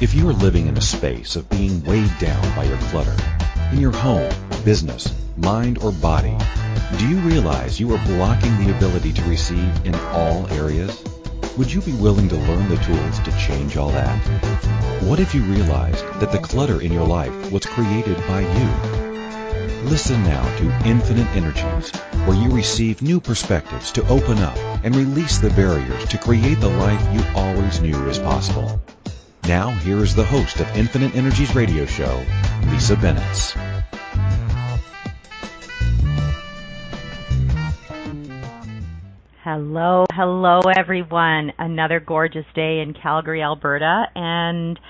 If you are living in a space of being weighed down by your clutter, in your home, business, mind, or body, do you realize you are blocking the ability to receive in all areas? Would you be willing to learn the tools to change all that? What if you realized that the clutter in your life was created by you? Listen now to Infinite Energies, where you receive new perspectives to open up and release the barriers to create the life you always knew was possible. Now, here is the host of Infinite Energies radio show, Lisa Bennett. Hello, hello everyone. Another gorgeous day in Calgary, Alberta, and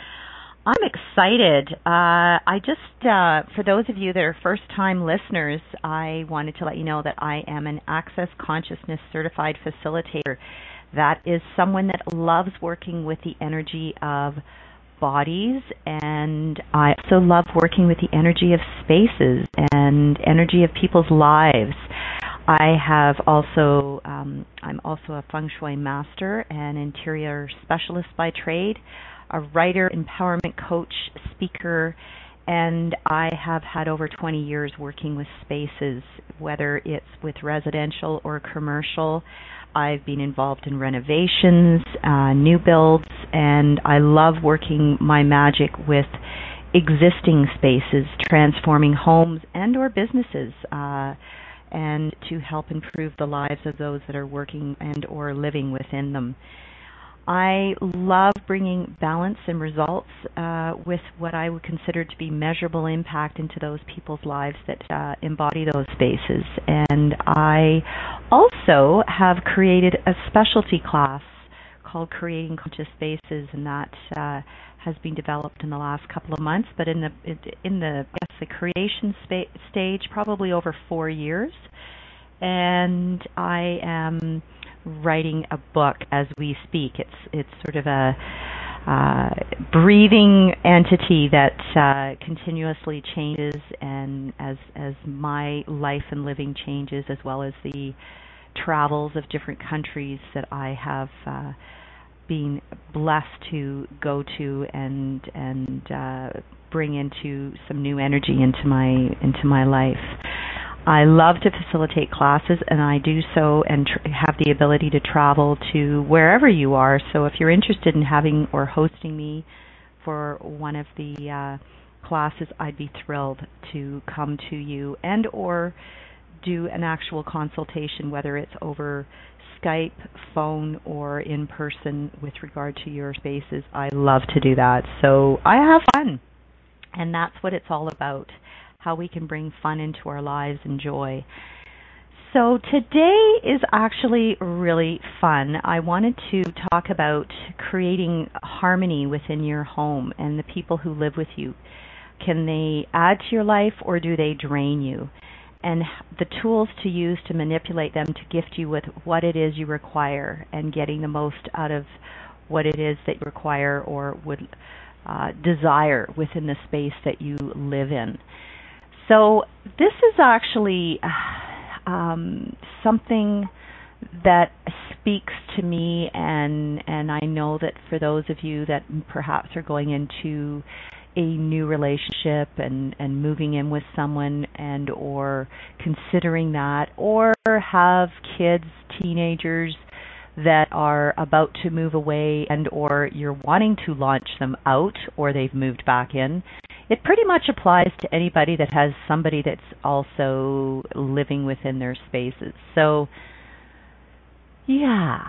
I'm excited. Uh, I just, uh, for those of you that are first time listeners, I wanted to let you know that I am an Access Consciousness certified facilitator. That is someone that loves working with the energy of bodies and I also love working with the energy of spaces and energy of people's lives. I have also, um, I'm also a feng shui master and interior specialist by trade, a writer, empowerment coach, speaker, and I have had over 20 years working with spaces, whether it's with residential or commercial. I've been involved in renovations, uh, new builds, and I love working my magic with existing spaces, transforming homes and or businesses. Uh, and to help improve the lives of those that are working and or living within them. I love bringing balance and results uh, with what I would consider to be measurable impact into those people's lives that uh, embody those spaces. And I also have created a specialty class called Creating Conscious Spaces, and that uh, has been developed in the last couple of months, but in the in the yes, the creation spa- stage, probably over four years. And I am writing a book as we speak. It's it's sort of a uh, breathing entity that uh, continuously changes, and as as my life and living changes, as well as the travels of different countries that I have. Uh, being blessed to go to and and uh, bring into some new energy into my into my life. I love to facilitate classes, and I do so and tr- have the ability to travel to wherever you are. So if you're interested in having or hosting me for one of the uh, classes, I'd be thrilled to come to you and or do an actual consultation, whether it's over Skype, phone, or in person with regard to your spaces. I love to do that. So I have fun. And that's what it's all about how we can bring fun into our lives and joy. So today is actually really fun. I wanted to talk about creating harmony within your home and the people who live with you. Can they add to your life or do they drain you? and the tools to use to manipulate them to gift you with what it is you require and getting the most out of what it is that you require or would uh, desire within the space that you live in. So this is actually um, something that speaks to me and and I know that for those of you that perhaps are going into a new relationship and and moving in with someone and or considering that or have kids teenagers that are about to move away and or you're wanting to launch them out or they've moved back in it pretty much applies to anybody that has somebody that's also living within their spaces so yeah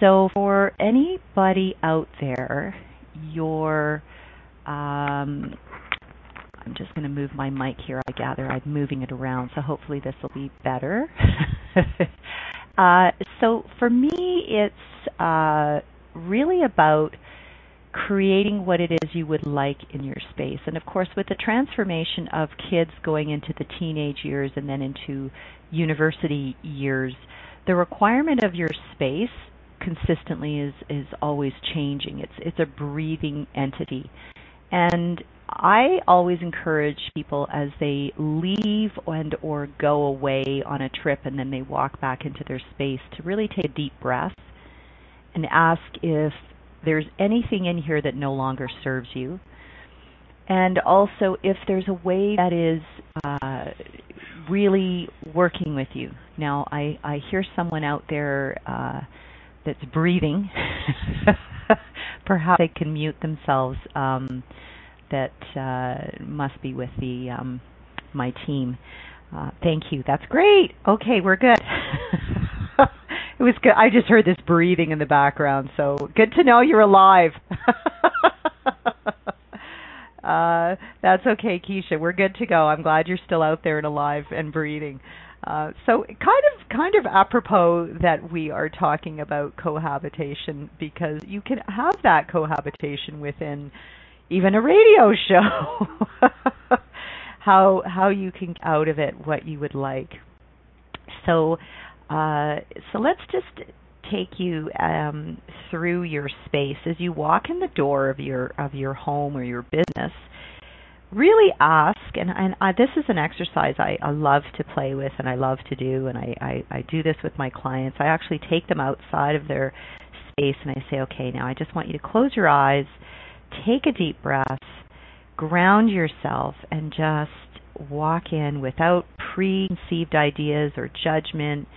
so for anybody out there your um, I'm just going to move my mic here. I gather I'm moving it around, so hopefully this will be better. uh, so for me, it's uh, really about creating what it is you would like in your space. And of course, with the transformation of kids going into the teenage years and then into university years, the requirement of your space consistently is is always changing. It's it's a breathing entity. And I always encourage people as they leave and or go away on a trip and then they walk back into their space to really take a deep breath and ask if there's anything in here that no longer serves you. And also, if there's a way that is uh, really working with you. Now, I, I hear someone out there uh, that's breathing. Perhaps they can mute themselves. Um, that uh, must be with the um, my team. Uh, thank you. That's great. Okay, we're good. it was good. I just heard this breathing in the background, so good to know you're alive. uh, that's okay, Keisha. We're good to go. I'm glad you're still out there and alive and breathing. Uh, so kind of kind of apropos that we are talking about cohabitation because you can have that cohabitation within even a radio show. how how you can get out of it what you would like. So uh, so let's just take you um, through your space as you walk in the door of your of your home or your business. Really ask, and, and I, this is an exercise I, I love to play with and I love to do, and I, I, I do this with my clients. I actually take them outside of their space and I say, okay, now I just want you to close your eyes, take a deep breath, ground yourself and just walk in without preconceived ideas or judgment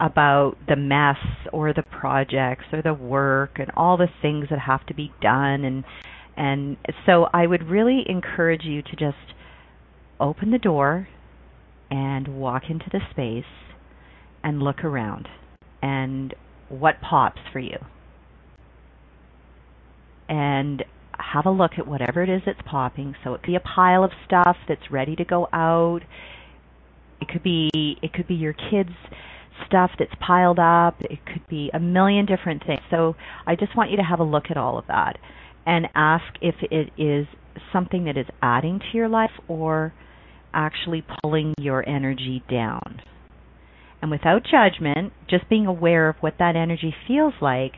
about the mess or the projects or the work and all the things that have to be done and and so I would really encourage you to just open the door and walk into the space and look around and what pops for you. And have a look at whatever it is that's popping. So it could be a pile of stuff that's ready to go out. It could be it could be your kids stuff that's piled up. It could be a million different things. So I just want you to have a look at all of that and ask if it is something that is adding to your life or actually pulling your energy down. And without judgment, just being aware of what that energy feels like,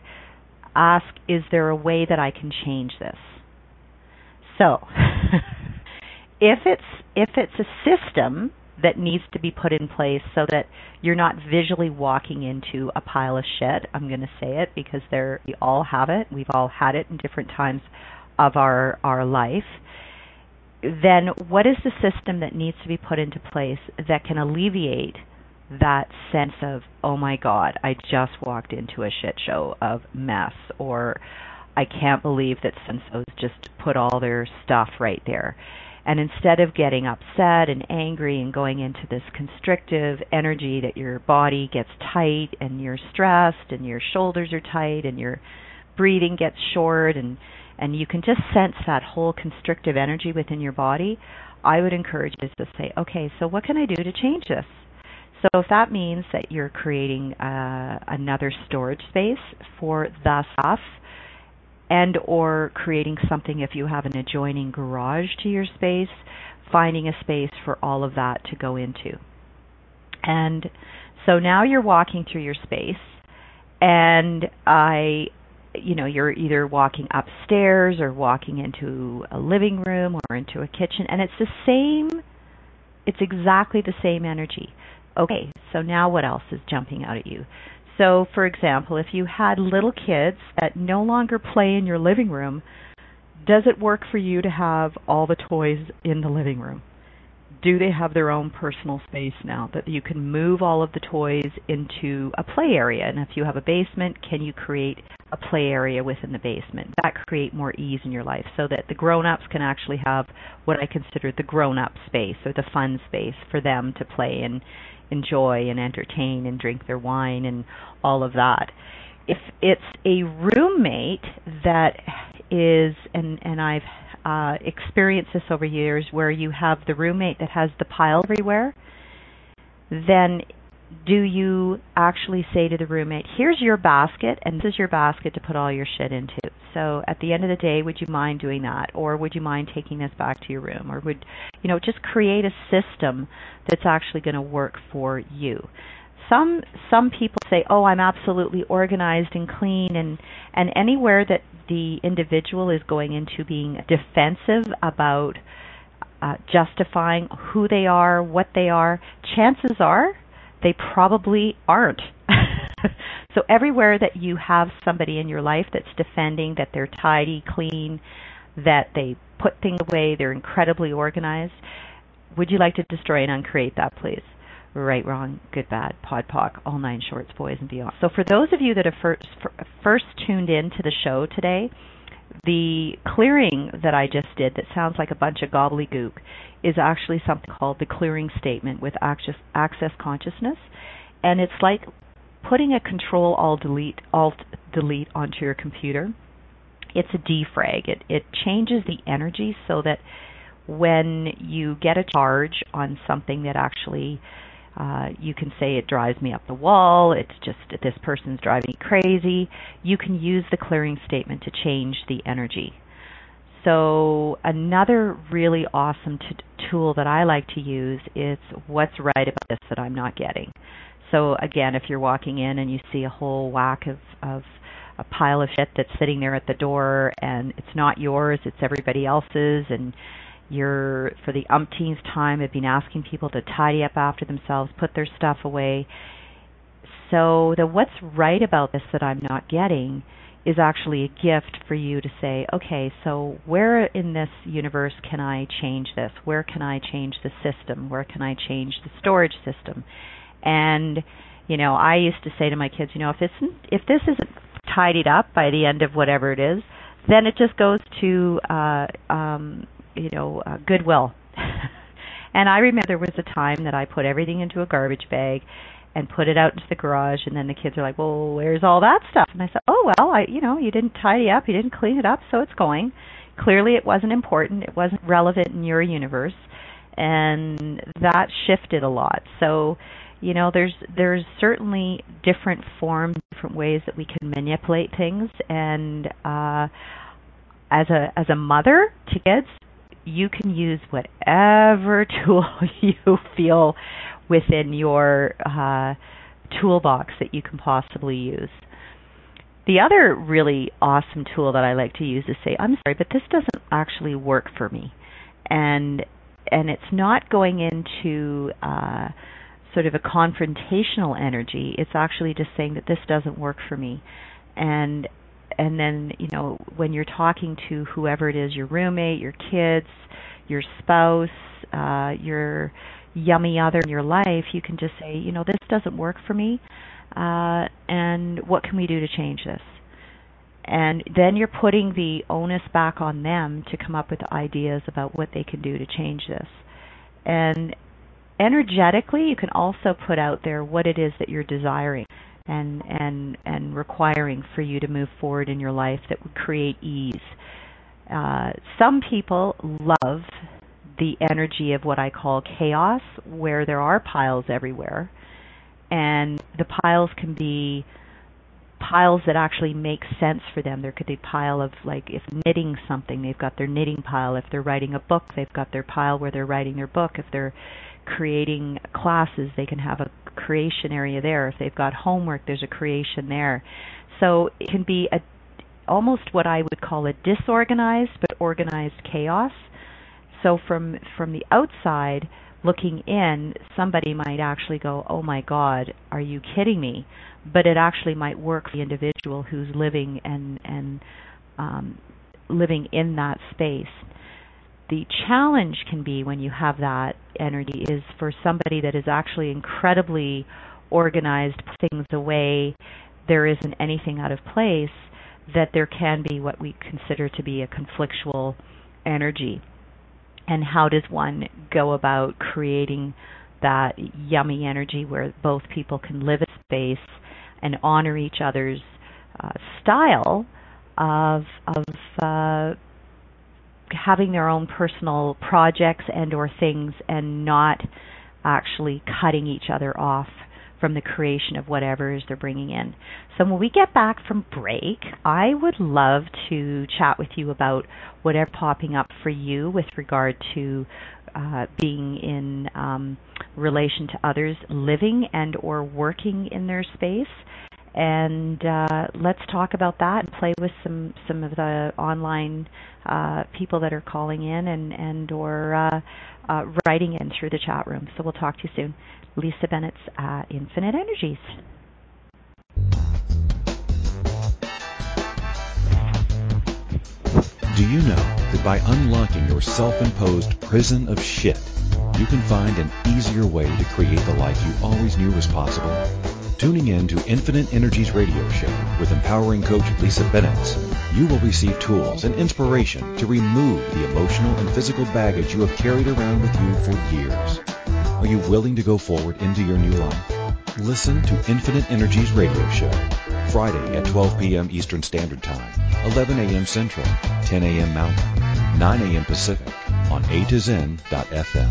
ask is there a way that I can change this? So, if it's if it's a system that needs to be put in place so that you're not visually walking into a pile of shit, I'm going to say it because there we all have it. We've all had it in different times of our our life. Then what is the system that needs to be put into place that can alleviate that sense of, oh my God, I just walked into a shit show of mess, or I can't believe that Senso's just put all their stuff right there. And instead of getting upset and angry and going into this constrictive energy that your body gets tight and you're stressed and your shoulders are tight and your breathing gets short and and you can just sense that whole constrictive energy within your body, I would encourage you to say, okay, so what can I do to change this? So if that means that you're creating uh, another storage space for the stuff and or creating something if you have an adjoining garage to your space, finding a space for all of that to go into. And so now you're walking through your space and I you know you're either walking upstairs or walking into a living room or into a kitchen and it's the same it's exactly the same energy Okay, so now what else is jumping out at you? So, for example, if you had little kids that no longer play in your living room, does it work for you to have all the toys in the living room? do they have their own personal space now that you can move all of the toys into a play area and if you have a basement can you create a play area within the basement that create more ease in your life so that the grown-ups can actually have what I consider the grown-up space or the fun space for them to play and enjoy and entertain and drink their wine and all of that. If it's a roommate that is and and I've uh, experienced this over years where you have the roommate that has the pile everywhere, then do you actually say to the roommate, here's your basket and this is your basket to put all your shit into. So at the end of the day, would you mind doing that? Or would you mind taking this back to your room? Or would, you know, just create a system that's actually going to work for you some some people say, "Oh, I'm absolutely organized and clean," and and anywhere that the individual is going into being defensive about uh, justifying who they are, what they are, chances are they probably aren't. so everywhere that you have somebody in your life that's defending that they're tidy, clean, that they put things away, they're incredibly organized, would you like to destroy and uncreate that, please? Right, wrong, good, bad, pod, poc, all nine shorts, boys, and beyond. So for those of you that have first, first tuned in to the show today, the clearing that I just did that sounds like a bunch of gobbledygook is actually something called the clearing statement with access, access consciousness. And it's like putting a control alt delete alt delete onto your computer. It's a defrag. It it changes the energy so that when you get a charge on something that actually uh, you can say it drives me up the wall. It's just this person's driving me crazy. You can use the clearing statement to change the energy. So another really awesome t- tool that I like to use is what's right about this that I'm not getting. So again, if you're walking in and you see a whole whack of, of a pile of shit that's sitting there at the door and it's not yours, it's everybody else's and you're for the umpteenth time have been asking people to tidy up after themselves, put their stuff away. So the what's right about this that I'm not getting is actually a gift for you to say, okay, so where in this universe can I change this? Where can I change the system? Where can I change the storage system? And you know, I used to say to my kids, you know, if this if this isn't tidied up by the end of whatever it is, then it just goes to uh um you know, uh, goodwill. and I remember there was a time that I put everything into a garbage bag and put it out into the garage and then the kids are like, "Well, where's all that stuff?" And I said, "Oh, well, I you know, you didn't tidy up, you didn't clean it up, so it's going." Clearly it wasn't important, it wasn't relevant in your universe. And that shifted a lot. So, you know, there's there's certainly different forms, different ways that we can manipulate things and uh as a as a mother to kids, you can use whatever tool you feel within your uh, toolbox that you can possibly use. The other really awesome tool that I like to use is say, I'm sorry, but this doesn't actually work for me. And and it's not going into uh, sort of a confrontational energy. It's actually just saying that this doesn't work for me. And and then you know when you're talking to whoever it is your roommate your kids your spouse uh your yummy other in your life you can just say you know this doesn't work for me uh and what can we do to change this? And then you're putting the onus back on them to come up with ideas about what they can do to change this. And energetically you can also put out there what it is that you're desiring and and and requiring for you to move forward in your life that would create ease. Uh, some people love the energy of what I call chaos, where there are piles everywhere, and the piles can be piles that actually make sense for them. There could be a pile of like if knitting something, they've got their knitting pile. If they're writing a book, they've got their pile where they're writing their book. If they're creating classes, they can have a creation area there. If they've got homework, there's a creation there. So it can be a almost what I would call a disorganized but organized chaos. So from from the outside looking in, somebody might actually go, "Oh my god, are you kidding me?" But it actually might work for the individual who's living and and um, living in that space the challenge can be when you have that energy is for somebody that is actually incredibly organized, things away, there isn't anything out of place, that there can be what we consider to be a conflictual energy. And how does one go about creating that yummy energy where both people can live in space and honor each other's uh, style of of uh, having their own personal projects and or things and not actually cutting each other off from the creation of whatever is they're bringing in. So when we get back from break, I would love to chat with you about whatever popping up for you with regard to uh, being in um, relation to others living and or working in their space and uh, let's talk about that and play with some some of the online uh, people that are calling in and and or uh, uh writing in through the chat room. So we'll talk to you soon. Lisa Bennett's uh, Infinite Energies. Do you know that by unlocking your self-imposed prison of shit, you can find an easier way to create the life you always knew was possible? Tuning in to Infinite Energies radio show with empowering coach Lisa Bennett, you will receive tools and inspiration to remove the emotional and physical baggage you have carried around with you for years. Are you willing to go forward into your new life? Listen to Infinite Energies radio show Friday at 12 p.m. Eastern Standard Time, 11 a.m. Central, 10 a.m. Mountain, 9 a.m. Pacific on A to Zen.fm.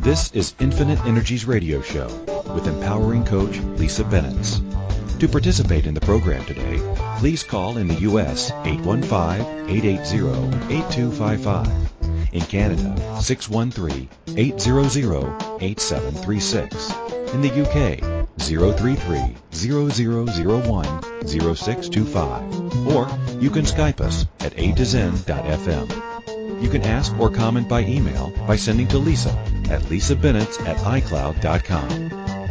This is Infinite Energies Radio Show with empowering coach Lisa Bennett. To participate in the program today, please call in the U.S. 815-880-8255. In Canada, 613-800-8736. In the UK, 033-0001-0625. Or you can Skype us at a to zen.fm. You can ask or comment by email by sending to Lisa at lisabennett at icloud.com.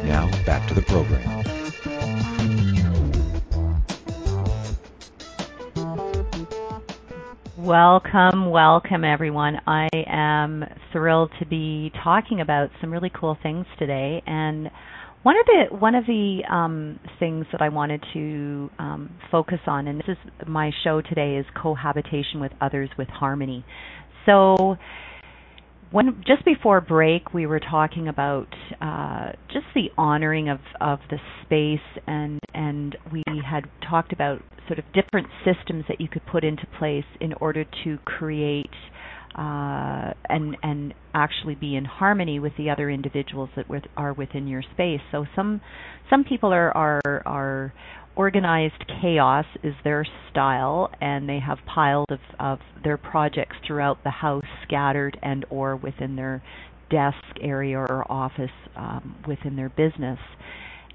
Now back to the program. Welcome, welcome everyone. I am thrilled to be talking about some really cool things today and one of the one of the um, things that I wanted to um, focus on, and this is my show today, is cohabitation with others with harmony. So, when just before break, we were talking about uh, just the honoring of of the space, and and we had talked about sort of different systems that you could put into place in order to create uh, and and actually be in harmony with the other individuals that with, are within your space. So some some people are are are organized chaos is their style and they have piles of, of their projects throughout the house scattered and or within their desk area or office um, within their business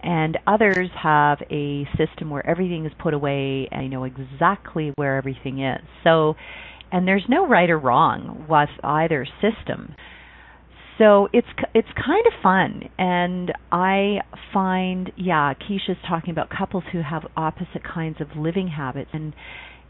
and others have a system where everything is put away and you know exactly where everything is so and there's no right or wrong with either system. So it's it's kind of fun, and I find yeah, Keisha's talking about couples who have opposite kinds of living habits, and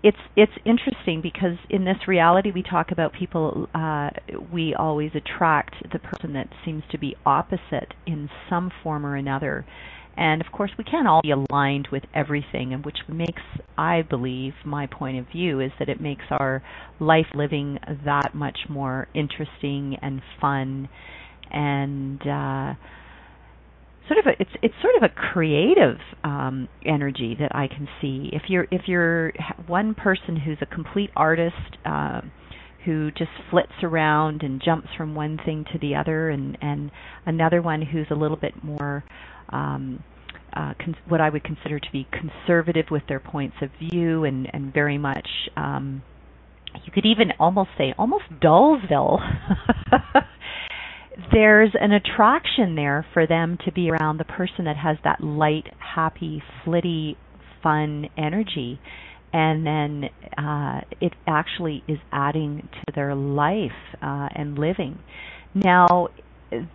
it's it's interesting because in this reality we talk about people uh, we always attract the person that seems to be opposite in some form or another and of course, we can't all be aligned with everything, and which makes, I believe, my point of view is that it makes our life living that much more interesting and fun, and uh, sort of a, it's it's sort of a creative um, energy that I can see. If you're if you're one person who's a complete artist. Uh, who just flits around and jumps from one thing to the other and and another one who's a little bit more um, uh, cons- what I would consider to be conservative with their points of view and, and very much, um, you could even almost say, almost Dullsville. There's an attraction there for them to be around the person that has that light, happy, flitty, fun energy. And then uh, it actually is adding to their life uh, and living. Now,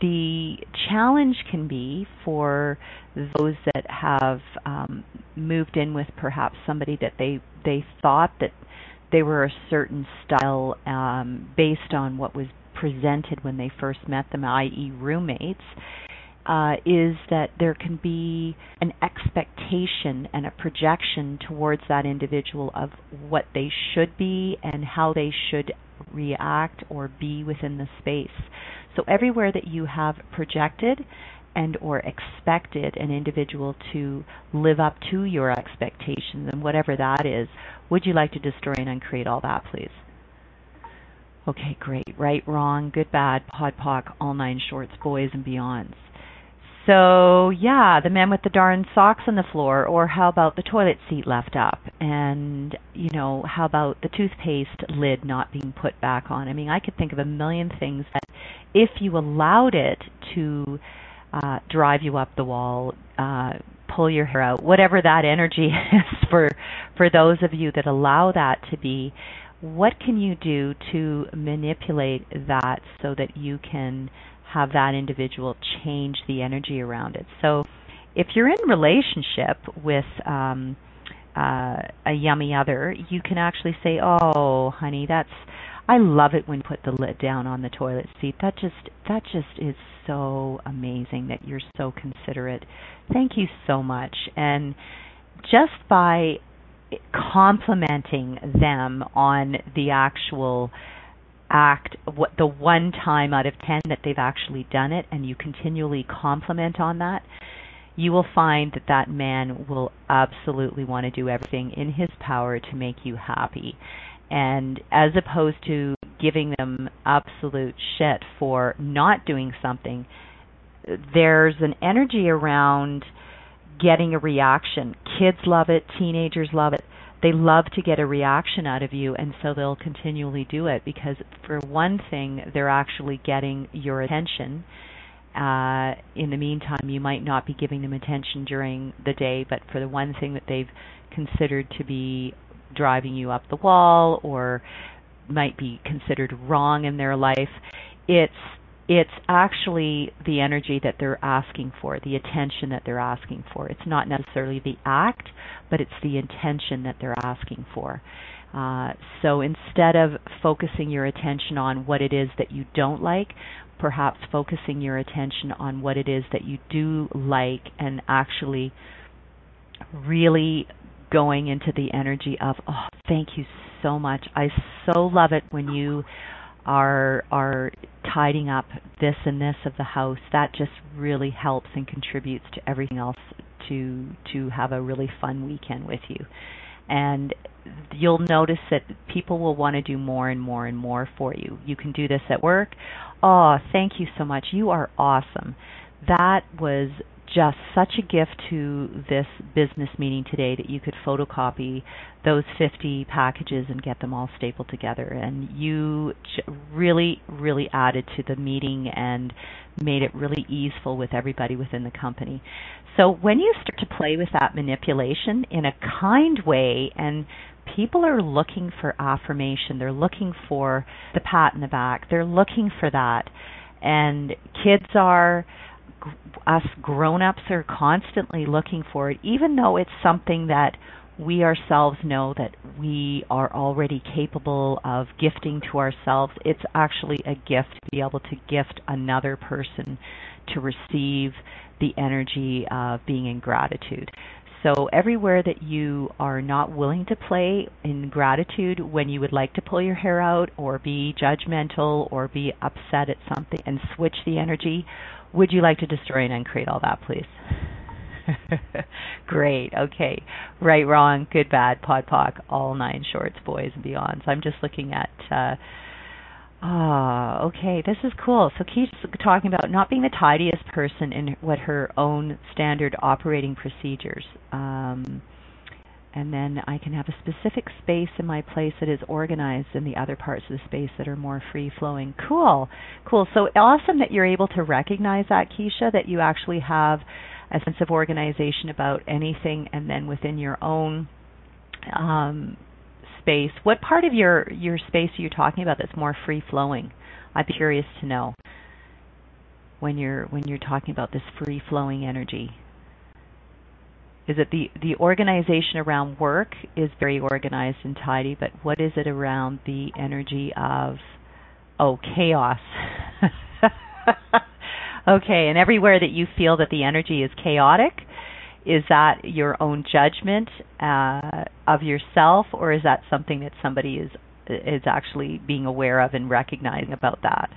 the challenge can be for those that have um, moved in with perhaps somebody that they they thought that they were a certain style um, based on what was presented when they first met them, i.e., roommates. uh, is that there can be an expectation and a projection towards that individual of what they should be and how they should react or be within the space. So everywhere that you have projected and or expected an individual to live up to your expectations and whatever that is, would you like to destroy and uncreate all that, please? Okay, great. Right, wrong, good, bad, POD POC, all nine shorts, boys and beyonds. So, yeah, the man with the darn socks on the floor, or how about the toilet seat left up? And, you know, how about the toothpaste lid not being put back on? I mean, I could think of a million things that if you allowed it to uh, drive you up the wall, uh, pull your hair out, whatever that energy is for for those of you that allow that to be, what can you do to manipulate that so that you can have that individual change the energy around it? So, if you're in relationship with um, uh, a yummy other, you can actually say, "Oh, honey, that's I love it when you put the lid down on the toilet seat. That just that just is so amazing that you're so considerate. Thank you so much." And just by complimenting them on the actual act what the one time out of 10 that they've actually done it and you continually compliment on that you will find that that man will absolutely want to do everything in his power to make you happy and as opposed to giving them absolute shit for not doing something there's an energy around getting a reaction. Kids love it, teenagers love it. They love to get a reaction out of you, and so they'll continually do it because, for one thing, they're actually getting your attention. Uh, in the meantime, you might not be giving them attention during the day, but for the one thing that they've considered to be driving you up the wall or might be considered wrong in their life, it's it's actually the energy that they're asking for, the attention that they're asking for. It's not necessarily the act, but it's the intention that they're asking for. Uh, so instead of focusing your attention on what it is that you don't like, perhaps focusing your attention on what it is that you do like and actually really going into the energy of, oh, thank you so much. I so love it when you are are tidying up this and this of the house, that just really helps and contributes to everything else to to have a really fun weekend with you. And you'll notice that people will want to do more and more and more for you. You can do this at work. Oh, thank you so much. You are awesome. That was just such a gift to this business meeting today that you could photocopy those 50 packages and get them all stapled together. And you really, really added to the meeting and made it really easeful with everybody within the company. So when you start to play with that manipulation in a kind way and people are looking for affirmation, they're looking for the pat in the back, they're looking for that. And kids are us grown-ups are constantly looking for it even though it's something that we ourselves know that we are already capable of gifting to ourselves. It's actually a gift to be able to gift another person to receive the energy of being in gratitude. So everywhere that you are not willing to play in gratitude when you would like to pull your hair out or be judgmental or be upset at something and switch the energy would you like to destroy and uncreate all that, please? Great. Okay. Right, wrong, good, bad, POD POC, all nine shorts, boys and beyonds. I'm just looking at. Uh, Ah, okay, this is cool. So Keisha's talking about not being the tidiest person in what her own standard operating procedures. Um, and then I can have a specific space in my place that is organized in the other parts of the space that are more free flowing. Cool, cool. So awesome that you're able to recognize that, Keisha, that you actually have a sense of organization about anything, and then within your own um, space. What part of your your space are you talking about that's more free flowing? I'd be curious to know when you're when you're talking about this free flowing energy is it the the organization around work is very organized and tidy, but what is it around the energy of oh chaos? Okay, and everywhere that you feel that the energy is chaotic, is that your own judgment uh, of yourself, or is that something that somebody is is actually being aware of and recognizing about that?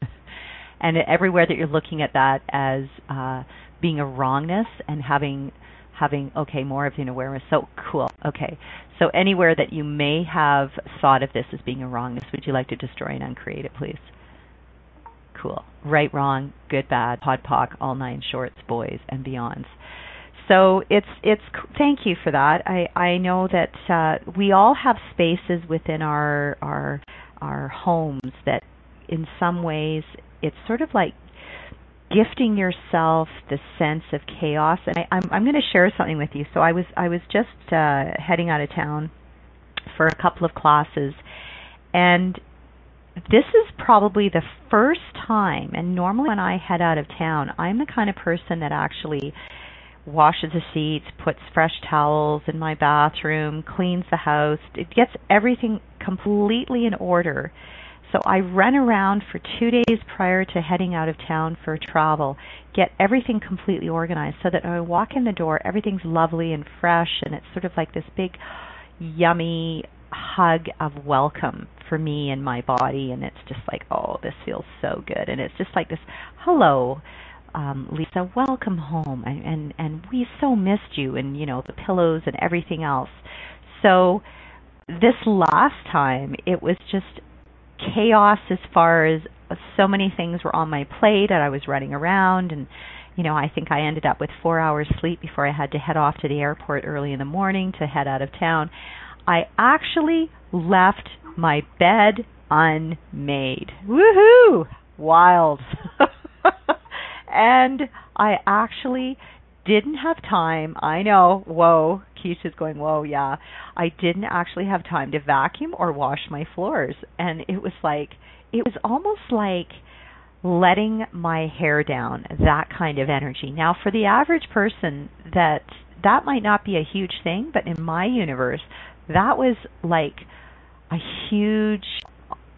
and everywhere that you're looking at that as uh, being a wrongness and having having okay more of an awareness. So cool. Okay, so anywhere that you may have thought of this as being a wrongness, would you like to destroy and uncreate it, please? Cool. Right, wrong, good, bad, pod, poc, all nine shorts, boys, and beyonds. So it's it's thank you for that. I I know that uh, we all have spaces within our our our homes that in some ways it's sort of like gifting yourself the sense of chaos. And I, I'm I'm going to share something with you. So I was I was just uh heading out of town for a couple of classes. And this is probably the first time and normally when I head out of town I'm the kind of person that actually washes the seats, puts fresh towels in my bathroom, cleans the house, it gets everything completely in order so I run around for two days prior to heading out of town for travel, get everything completely organized so that when I walk in the door, everything's lovely and fresh, and it's sort of like this big, yummy hug of welcome for me and my body. And it's just like, oh, this feels so good. And it's just like this, hello. Um, Lisa, welcome home, and, and and we so missed you, and you know the pillows and everything else. So this last time, it was just chaos as far as so many things were on my plate and I was running around and you know, I think I ended up with 4 hours sleep before I had to head off to the airport early in the morning to head out of town. I actually left my bed unmade. Woohoo! Wild. and I actually didn't have time. I know. Whoa. Keisha's going, whoa, yeah. I didn't actually have time to vacuum or wash my floors. And it was like, it was almost like letting my hair down, that kind of energy. Now, for the average person, that that might not be a huge thing, but in my universe, that was like a huge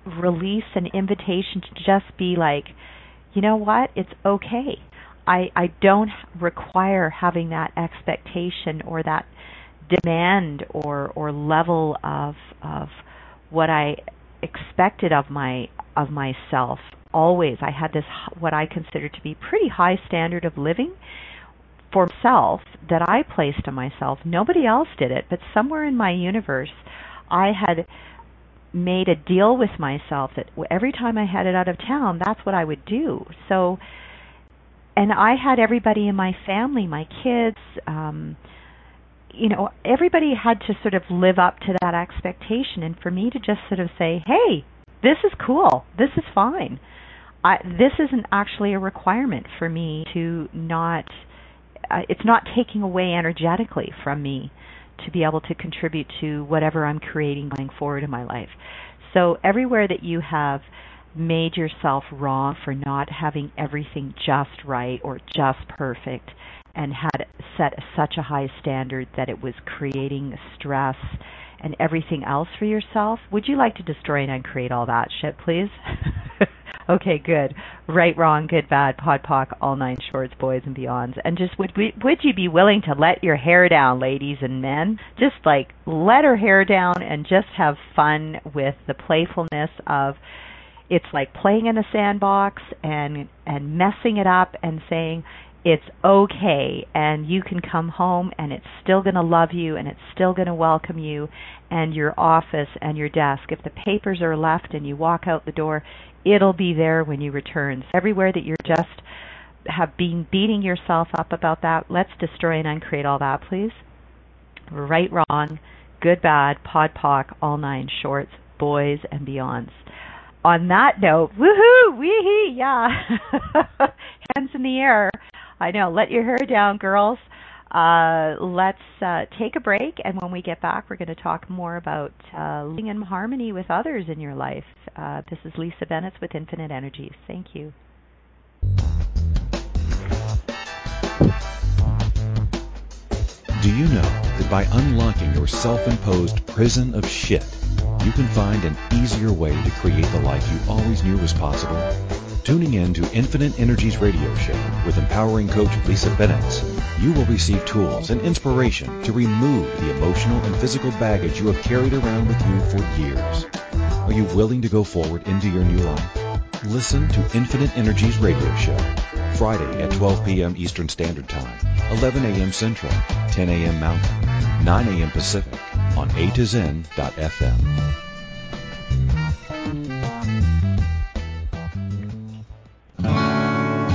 release and invitation to just be like, you know what? It's okay. I I don't require having that expectation or that demand or or level of of what I expected of my of myself. Always I had this what I considered to be pretty high standard of living for myself that I placed on myself. Nobody else did it but somewhere in my universe I had made a deal with myself that every time I headed out of town that's what I would do. So and I had everybody in my family, my kids, um, you know, everybody had to sort of live up to that expectation. And for me to just sort of say, hey, this is cool, this is fine. I, this isn't actually a requirement for me to not, uh, it's not taking away energetically from me to be able to contribute to whatever I'm creating going forward in my life. So everywhere that you have made yourself wrong for not having everything just right or just perfect and had set such a high standard that it was creating stress and everything else for yourself, would you like to destroy and uncreate all that shit, please? okay, good. Right, wrong, good, bad, pod, poc, all nine shorts, boys and beyonds. And just would we, would you be willing to let your hair down, ladies and men? Just like let her hair down and just have fun with the playfulness of it's like playing in a sandbox and and messing it up and saying it's okay and you can come home and it's still going to love you and it's still going to welcome you and your office and your desk. If the papers are left and you walk out the door it'll be there when you return. So everywhere that you're just have been beating yourself up about that let's destroy and uncreate all that please. Right wrong good bad pod poc all nine shorts boys and beyonds on that note, woohoo, wee yeah. Hands in the air. I know. Let your hair down, girls. Uh, let's uh, take a break, and when we get back, we're going to talk more about uh, living in harmony with others in your life. Uh, this is Lisa Bennett with Infinite Energies. Thank you. Do you know that by unlocking your self imposed prison of shit, you can find an easier way to create the life you always knew was possible? Tuning in to Infinite Energies radio show with empowering coach Lisa Bennett, you will receive tools and inspiration to remove the emotional and physical baggage you have carried around with you for years. Are you willing to go forward into your new life? Listen to Infinite Energies radio show Friday at 12 p.m. Eastern Standard Time, 11 a.m. Central, 10 a.m. Mountain, 9 a.m. Pacific on A to Zen.fm.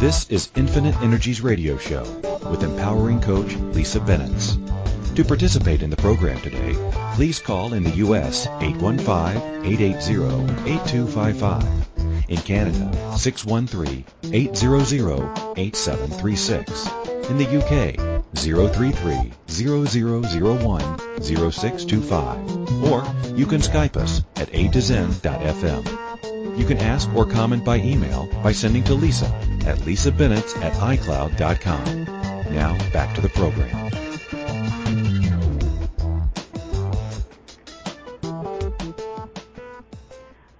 This is Infinite Energies Radio Show with empowering coach Lisa Bennett. To participate in the program today, please call in the U.S. 815-880-8255. In Canada, 613-800-8736. In the UK, 033-0001-0625. Or you can Skype us at a to zen.fm. You can ask or comment by email by sending to Lisa at lisabennett at icloud.com. Now back to the program.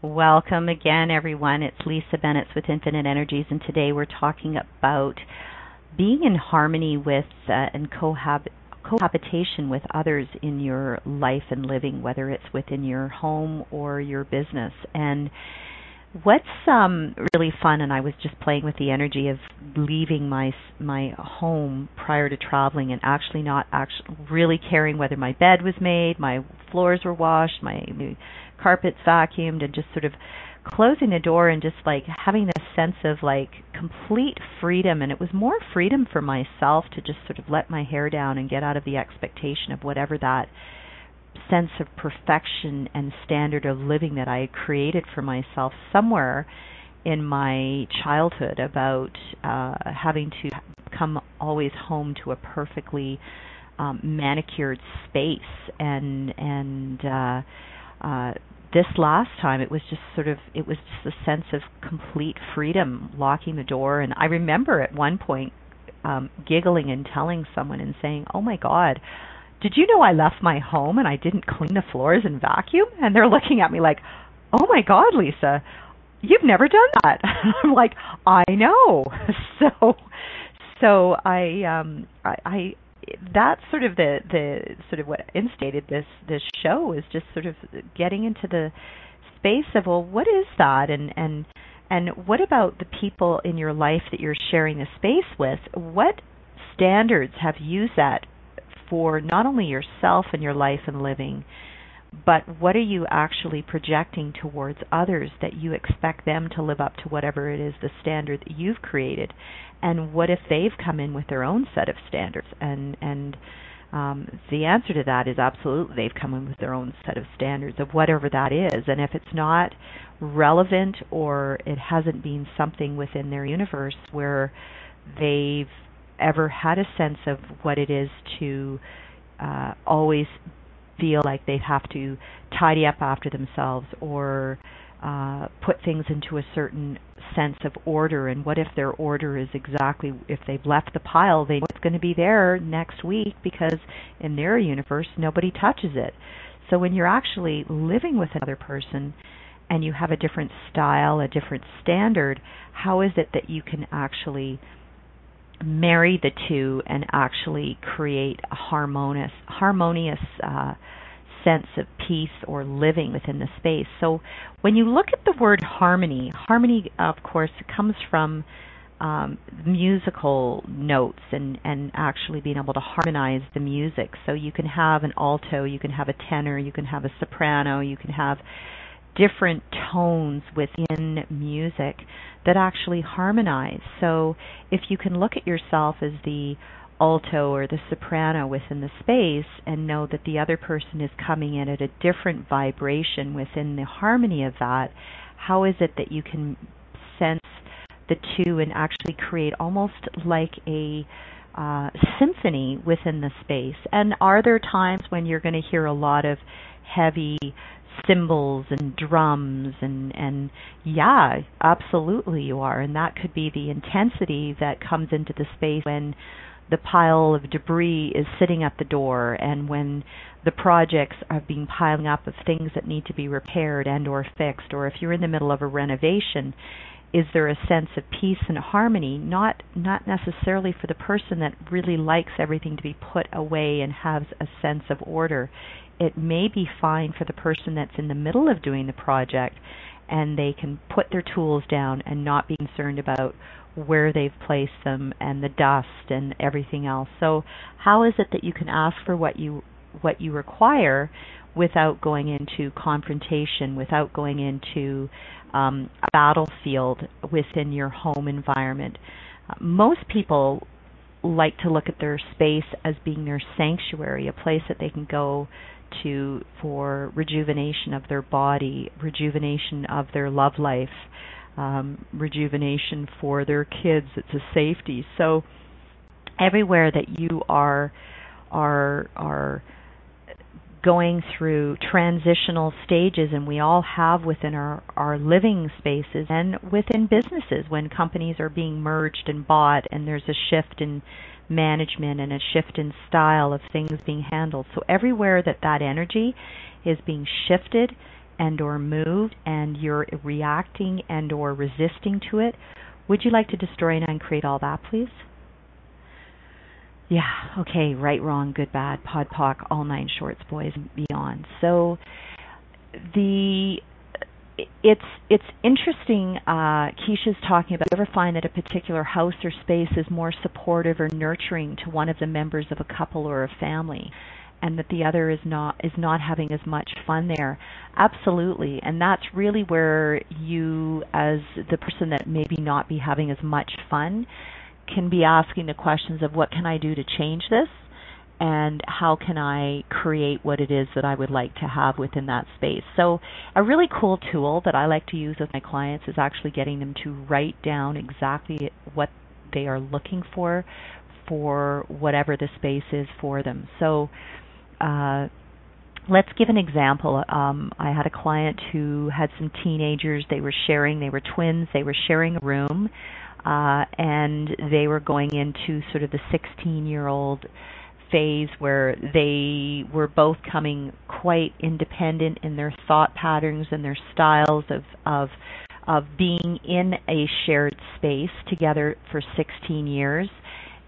Welcome again, everyone. It's Lisa Bennett with Infinite Energies, and today we're talking about being in harmony with uh, and cohab- cohabitation with others in your life and living, whether it's within your home or your business. And What's um really fun and I was just playing with the energy of leaving my my home prior to traveling and actually not actually really caring whether my bed was made, my floors were washed, my carpets vacuumed and just sort of closing the door and just like having this sense of like complete freedom. And it was more freedom for myself to just sort of let my hair down and get out of the expectation of whatever that sense of perfection and standard of living that I had created for myself somewhere in my childhood about uh, having to come always home to a perfectly um, manicured space. And and uh, uh, this last time it was just sort of it was just a sense of complete freedom locking the door. And I remember at one point um giggling and telling someone and saying oh my god did you know I left my home and I didn't clean the floors and vacuum? And they're looking at me like, oh my God, Lisa, you've never done that. I'm like, I know. So, so I, um, I, I, that's sort of the the sort of what instated this this show is just sort of getting into the space of well, what is that, and and and what about the people in your life that you're sharing the space with? What standards have you set for not only yourself and your life and living, but what are you actually projecting towards others that you expect them to live up to whatever it is the standard that you've created? And what if they've come in with their own set of standards? And and um, the answer to that is absolutely they've come in with their own set of standards of whatever that is. And if it's not relevant or it hasn't been something within their universe where they've ever had a sense of what it is to uh, always feel like they have to tidy up after themselves or uh, put things into a certain sense of order. And what if their order is exactly if they've left the pile they know it's going to be there next week because in their universe nobody touches it. So when you're actually living with another person and you have a different style a different standard how is it that you can actually marry the two and actually create a harmonious harmonious uh, sense of peace or living within the space. So when you look at the word harmony, harmony, of course, comes from um, musical notes and, and actually being able to harmonize the music. So you can have an alto, you can have a tenor, you can have a soprano, you can have different tones within music that actually harmonize. So if you can look at yourself as the alto or the soprano within the space and know that the other person is coming in at a different vibration within the harmony of that, how is it that you can sense the two and actually create almost like a uh, symphony within the space? And are there times when you're going to hear a lot of heavy cymbals and drums and and yeah absolutely you are. And that could be the intensity that comes into the space when the pile of debris is sitting at the door and when the projects are being piling up of things that need to be repaired and or fixed. Or if you're in the middle of a renovation is there a sense of peace and harmony? Not not necessarily for the person that really likes everything to be put away and has a sense of order it may be fine for the person that's in the middle of doing the project and they can put their tools down and not be concerned about where they've placed them and the dust and everything else. So how is it that you can ask for what you what you require without going into confrontation, without going into um, a battlefield within your home environment? Most people like to look at their space as being their sanctuary, a place that they can go to for rejuvenation of their body, rejuvenation of their love life, um, rejuvenation for their kids. It's a safety. So everywhere that you are are are going through transitional stages and we all have within our, our living spaces and within businesses when companies are being merged and bought and there's a shift in management and a shift in style of things being handled. So everywhere that that energy is being shifted and or moved and you're reacting and or resisting to it, would you like to destroy and create all that, please? Yeah, okay, right, wrong, good, bad, pod, poc, all nine shorts, boys, and beyond. So the it's it's interesting. Uh, Keisha's talking about. Do you ever find that a particular house or space is more supportive or nurturing to one of the members of a couple or a family? and that the other is not is not having as much fun there absolutely and that's really where you as the person that maybe not be having as much fun can be asking the questions of what can I do to change this and how can I create what it is that I would like to have within that space. So, a really cool tool that I like to use with my clients is actually getting them to write down exactly what they are looking for for whatever the space is for them. So, uh, let's give an example. Um, I had a client who had some teenagers. They were sharing. They were twins. They were sharing a room, uh, and they were going into sort of the 16-year-old phase where they were both coming quite independent in their thought patterns and their styles of of of being in a shared space together for 16 years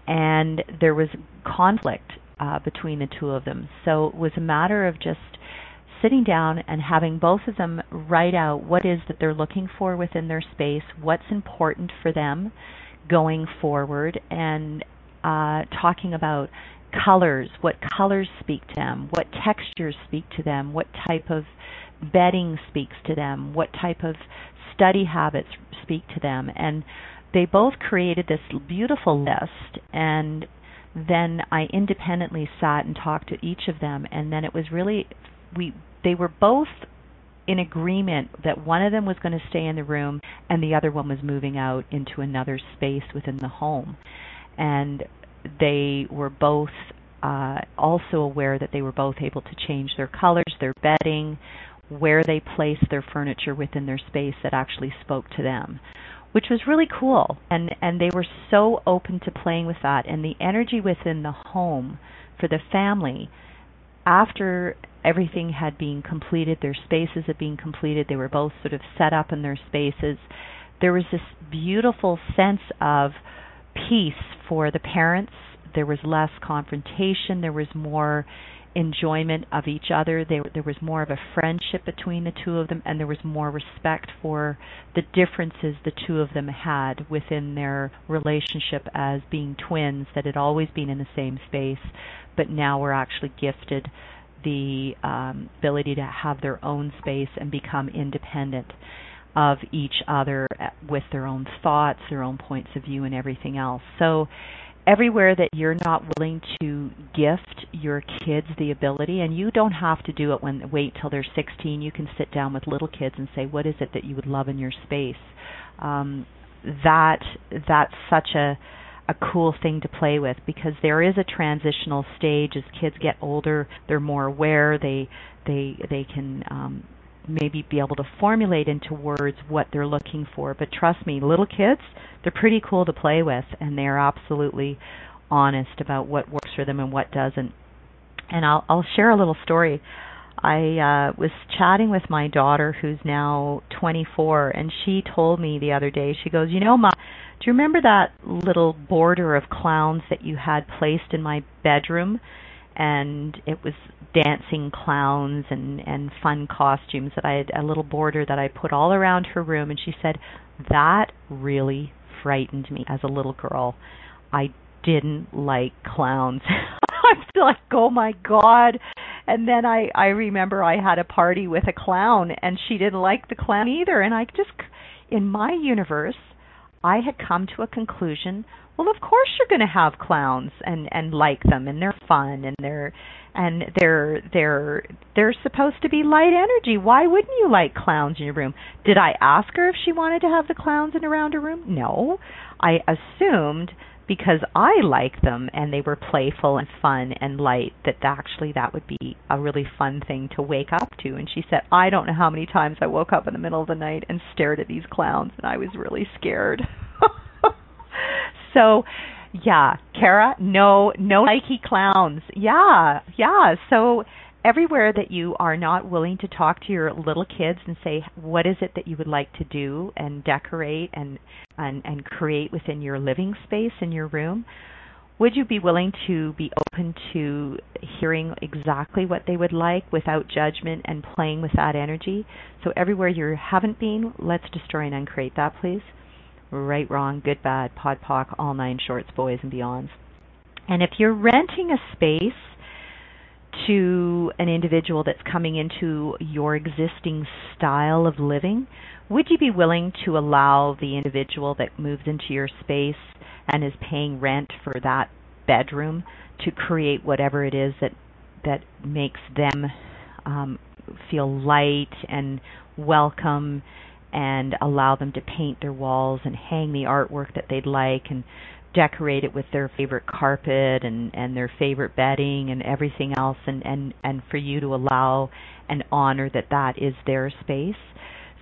and there was conflict uh, between the two of them. So it was a matter of just sitting down and having both of them write out what is that they're looking for within their space, what's important for them going forward, and uh, talking about colors, what colors speak to them, what textures speak to them, what type of bedding speaks to them, what type of study habits speak to them, and they both created this beautiful list and then I independently sat and talked to each of them, and then it was really we they were both in agreement that one of them was going to stay in the room and the other one was moving out into another space within the home, and they were both uh, also aware that they were both able to change their colors, their bedding, where they placed their furniture within their space that actually spoke to them which was really cool. And and they were so open to playing with that. And the energy within the home for the family after everything had been completed their spaces had been completed they were both sort of set up in their spaces there was this beautiful sense of peace for the parents. There was less confrontation. There was more enjoyment of each other. There, there was more of a friendship between the two of them, and there was more respect for the differences the two of them had within their relationship as being twins that had always been in the same space, but now were actually gifted the um, ability to have their own space and become independent of each other with their own thoughts, their own points of view, and everything else. So everywhere that you're not willing to gift your kids the ability and you don't have to do it when wait till they're 16 you can sit down with little kids and say what is it that you would love in your space? Um, that that's such a a cool thing to play with because there is a transitional stage. As kids get older they're more aware. They they they can um maybe be able to formulate into words what they're looking for. But trust me, little kids, they're pretty cool to play with, and they're absolutely honest about what works for them and what doesn't. And I'll I'll share a little story. I uh was chatting with my daughter who's now 24 and she told me the other day she goes, "You know, ma, do you remember that little border of clowns that you had placed in my bedroom?" And it was dancing clowns and and fun costumes that I had a little border that I put all around her room and she said that really frightened me as a little girl. I didn't like clowns. I'm still like, oh my god. And then I I remember I had a party with a clown and she didn't like the clown either and I just in my universe I had come to a conclusion well of course you're going to have clowns and and like them and they're fun and they're and they're they're they're supposed to be light energy. Why wouldn't you like clowns in your room? Did i ask her if she wanted to have the clowns in around her room? No. I assumed because i like them and they were playful and fun and light that actually that would be a really fun thing to wake up to and she said i don't know how many times i woke up in the middle of the night and stared at these clowns and i was really scared so yeah, Kara, no no Nike clowns. Yeah, yeah. So everywhere that you are not willing to talk to your little kids and say what is it that you would like to do and decorate and and and create within your living space in your room would you be willing to be open to hearing exactly what they would like without judgment and playing with that energy so everywhere you haven't been let's destroy and uncreate that please right, wrong, good, bad, POD POC, all nine shorts, boys and beyonds. And if you're renting a space to an individual that's coming into your existing style of living, would you be willing to allow the individual that moves into your space and is paying rent for that bedroom to create whatever it is that that makes them um, feel light and welcome and allow them to paint their walls and hang the artwork that they'd like and decorate it with their favorite carpet and and their favorite bedding and everything else and and and for you to allow and honor that that is their space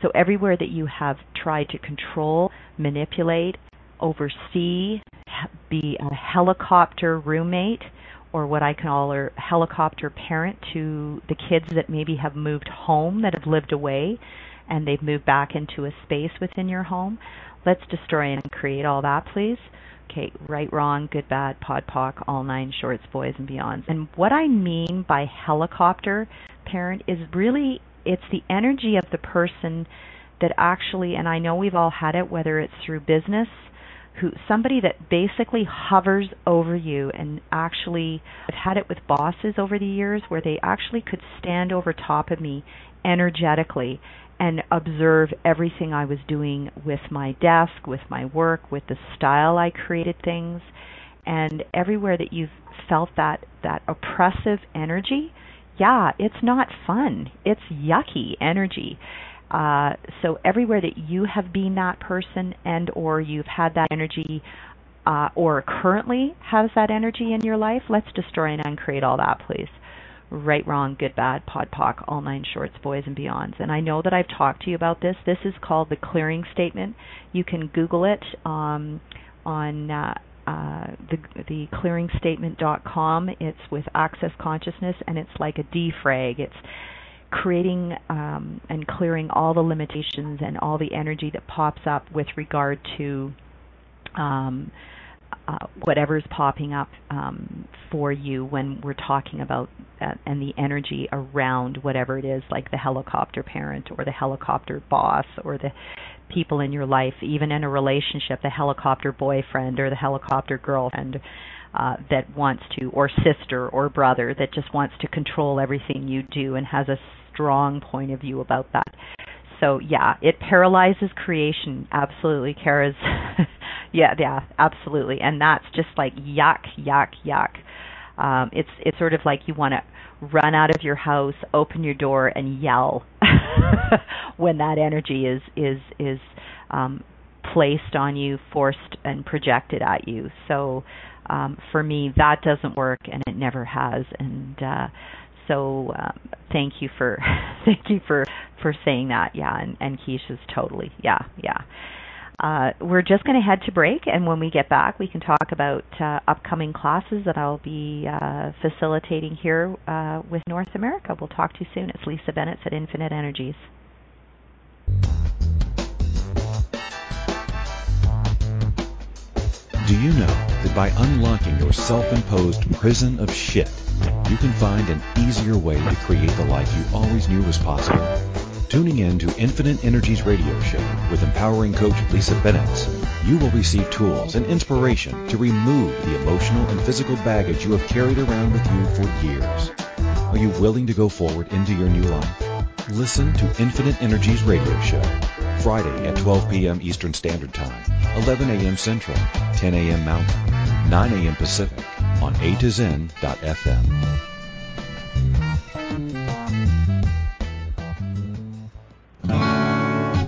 so everywhere that you have tried to control manipulate oversee be a helicopter roommate or what I call a helicopter parent to the kids that maybe have moved home that have lived away and they've moved back into a space within your home. Let's destroy and create all that, please. Okay, right, wrong, good, bad, POD POC, all nine shorts, boys and beyonds. And what I mean by helicopter parent is really it's the energy of the person that actually, and I know we've all had it, whether it's through business, who somebody that basically hovers over you and actually I've had it with bosses over the years where they actually could stand over top of me energetically and observe everything I was doing with my desk, with my work, with the style I created things, and everywhere that you've felt that that oppressive energy, yeah, it's not fun. It's yucky energy. Uh, so everywhere that you have been that person and or you've had that energy uh, or currently has that energy in your life, let's destroy and uncreate all that, please right, wrong, good, bad, POD POC, all nine shorts, boys and beyonds. And I know that I've talked to you about this. This is called the clearing statement. You can Google it um, on uh, uh, the the clearingstatement.com. It's with Access Consciousness, and it's like a defrag. It's creating um, and clearing all the limitations and all the energy that pops up with regard to um, uh, whatever's popping up um, for you when we're talking about that and the energy around whatever it is, like the helicopter parent or the helicopter boss or the people in your life, even in a relationship, the helicopter boyfriend or the helicopter girlfriend. Uh, that wants to, or sister or brother that just wants to control everything you do and has a strong point of view about that. So yeah, it paralyzes creation. Absolutely, Kara's. yeah, yeah, absolutely, and that's just like yuck, yuck, yuck. Um, it's it's sort of like you want to run out of your house, open your door, and yell when that energy is is is um, placed on you, forced and projected at you. So um, for me, that doesn't work, and it never has. And uh, so um, thank you for thank you for for saying that. Yeah, and, and Keisha's totally. Yeah, yeah. Uh, we're just going to head to break, and when we get back, we can talk about uh, upcoming classes that I'll be uh, facilitating here uh, with North America. We'll talk to you soon. It's Lisa Bennett at Infinite Energies. Do you know that by unlocking your self-imposed prison of shit, you can find an easier way to create the life you always knew was possible? Tuning in to Infinite Energies radio show with empowering coach Lisa Bennett, you will receive tools and inspiration to remove the emotional and physical baggage you have carried around with you for years. Are you willing to go forward into your new life? Listen to Infinite Energies radio show Friday at 12 p.m. Eastern Standard Time, 11 a.m. Central, 10 a.m. Mountain, 9 a.m. Pacific on A to Zen.fm.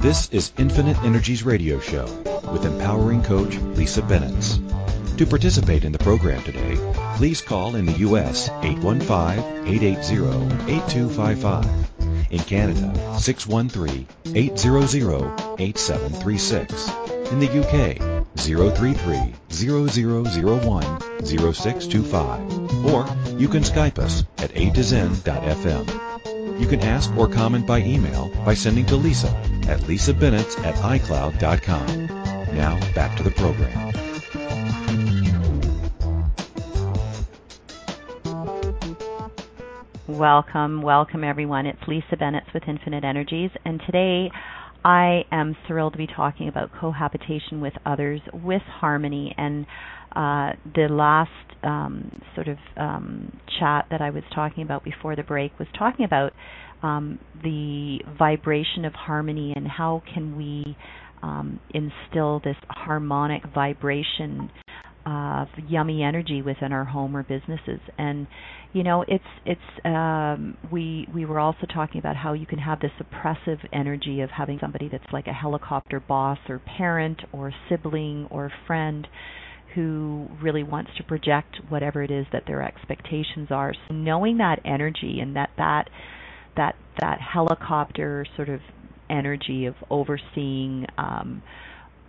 This is Infinite Energies Radio Show with empowering coach Lisa Bennett. To participate in the program today, please call in the U.S. 815-880-8255. In Canada, 613-800-8736. In the UK, 033-0001-0625. Or you can Skype us at a to zen.fm. You can ask or comment by email by sending to Lisa at lisabennett at icloud.com. Now back to the program. Welcome, welcome everyone. It's Lisa Bennett with Infinite Energies, and today I am thrilled to be talking about cohabitation with others with harmony. And uh, the last um, sort of um, chat that I was talking about before the break was talking about um, the vibration of harmony and how can we um, instill this harmonic vibration of yummy energy within our home or businesses. And you know it's it's um we we were also talking about how you can have this oppressive energy of having somebody that's like a helicopter boss or parent or sibling or friend who really wants to project whatever it is that their expectations are. So knowing that energy and that that that that helicopter sort of energy of overseeing um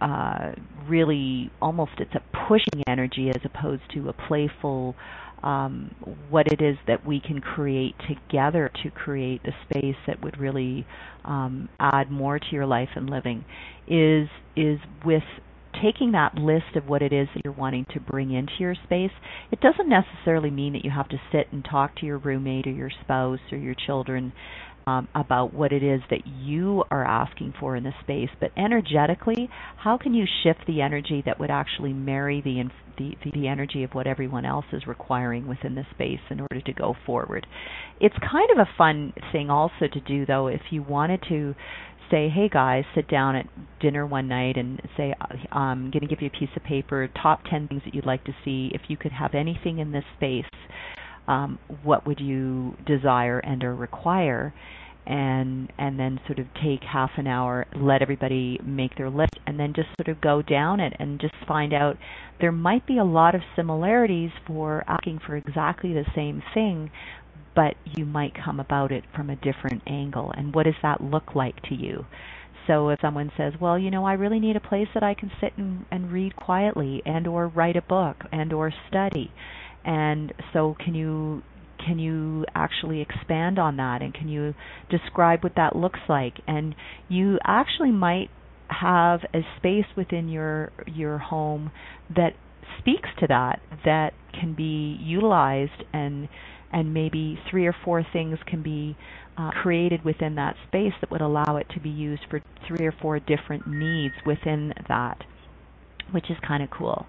uh really almost it's a pushing energy as opposed to a playful um what it is that we can create together to create the space that would really um add more to your life and living is is with taking that list of what it is that you're wanting to bring into your space, it doesn't necessarily mean that you have to sit and talk to your roommate or your spouse or your children um, about what it is that you are asking for in the space, but energetically, how can you shift the energy that would actually marry the, the the energy of what everyone else is requiring within the space in order to go forward? It's kind of a fun thing also to do though if you wanted to say, hey guys, sit down at dinner one night and say, I'm going to give you a piece of paper, top 10 things that you'd like to see. If you could have anything in this space, um, what would you desire and or require? and and then sort of take half an hour, let everybody make their list, and then just sort of go down it and just find out there might be a lot of similarities for asking for exactly the same thing, but you might come about it from a different angle. And what does that look like to you? So if someone says, "Well, you know, I really need a place that I can sit and, and read quietly and or write a book and or study." And so can you can you actually expand on that and can you describe what that looks like? And you actually might have a space within your your home that speaks to that that can be utilized and and maybe three or four things can be uh, created within that space that would allow it to be used for three or four different needs within that, which is kind of cool.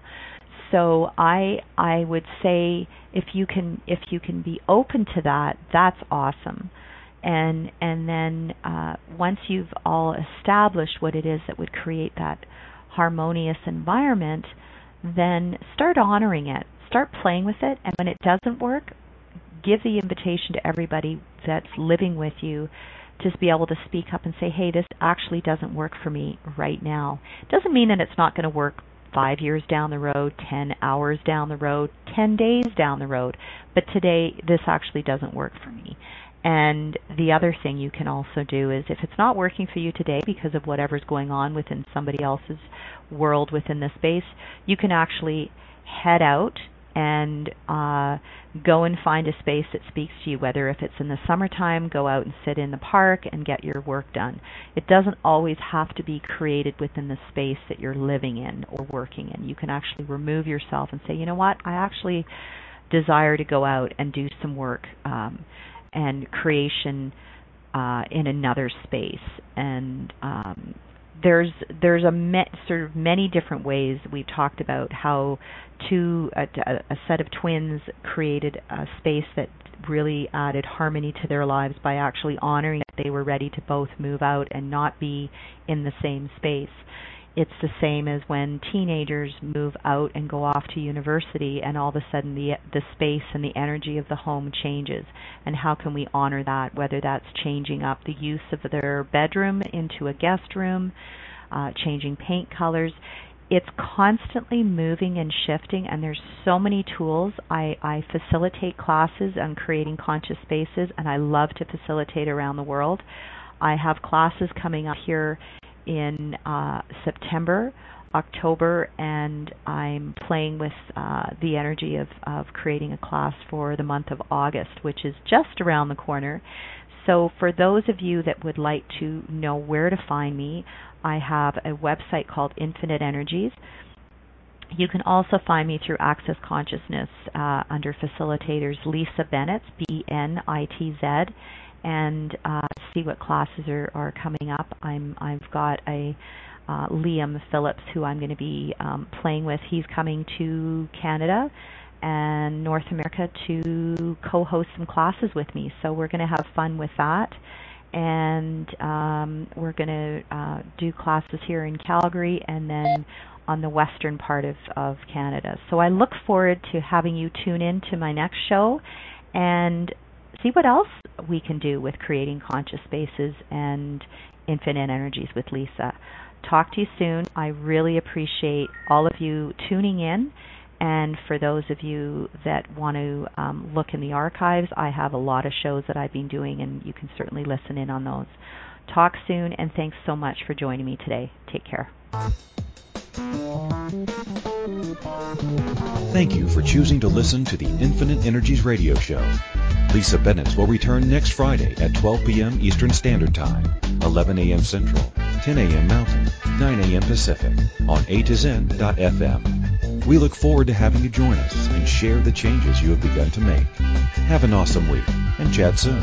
So I I would say if you can if you can be open to that, that's awesome. And and then uh, once you've all established what it is that would create that harmonious environment, then start honoring it. Start playing with it, and when it doesn't work, give the invitation to everybody that's living with you to be able to speak up and say, hey, this actually doesn't work for me right now. Doesn't mean that it's not going to work five years down the road, 10 hours down the road, 10 days down the road, but today this actually doesn't work for me. And the other thing you can also do is if it's not working for you today because of whatever's going on within somebody else's world within the space, you can actually head out and uh, go and find a space that speaks to you. Whether if it's in the summertime, go out and sit in the park and get your work done. It doesn't always have to be created within the space that you're living in or working in. You can actually remove yourself and say, you know what, I actually desire to go out and do some work um, and creation uh, in another space and um, there's there's a me, sort of many different ways we've talked about how two a, a set of twins created a space that really added harmony to their lives by actually honoring that they were ready to both move out and not be in the same space. It's the same as when teenagers move out and go off to university and all of a sudden the the space and the energy of the home changes. And how can we honor that whether that's changing up the use of their bedroom into a guest room, uh, changing paint colors it's constantly moving and shifting and there's so many tools. I i facilitate classes on creating conscious spaces and i love to facilitate around the world. I have classes coming up here in uh, september october and i'm playing with uh, the energy of of creating a class for the month of august which is just around the corner. So for those of you that would like to know where to find me I have a website called Infinite Energies. You can also find me through Access Consciousness uh, under facilitators Lisa Bennett, B N I T Z, and uh, see what classes are, are coming up. I'm I've got a uh, Liam Phillips who I'm going to be um, playing with. He's coming to Canada and North America to co-host some classes with me. So we're going to have fun with that and um, we're going to uh, do classes here in Calgary and then on the western part of, of Canada. So I look forward to having you tune in to my next show and see what else we can do with creating conscious spaces and infinite energies with Lisa. Talk to you soon. I really appreciate all of you tuning in and for those of you that want to um, look in the archives, I have a lot of shows that I've been doing, and you can certainly listen in on those. Talk soon, and thanks so much for joining me today. Take care. Thank you for choosing to listen to the Infinite Energies radio show. Lisa Bennett will return next Friday at 12 p.m. Eastern Standard Time, 11 a.m. Central, 10 a.m. Mountain, 9 a.m. Pacific on A to Zen.fm. We look forward to having you join us and share the changes you have begun to make. Have an awesome week and chat soon.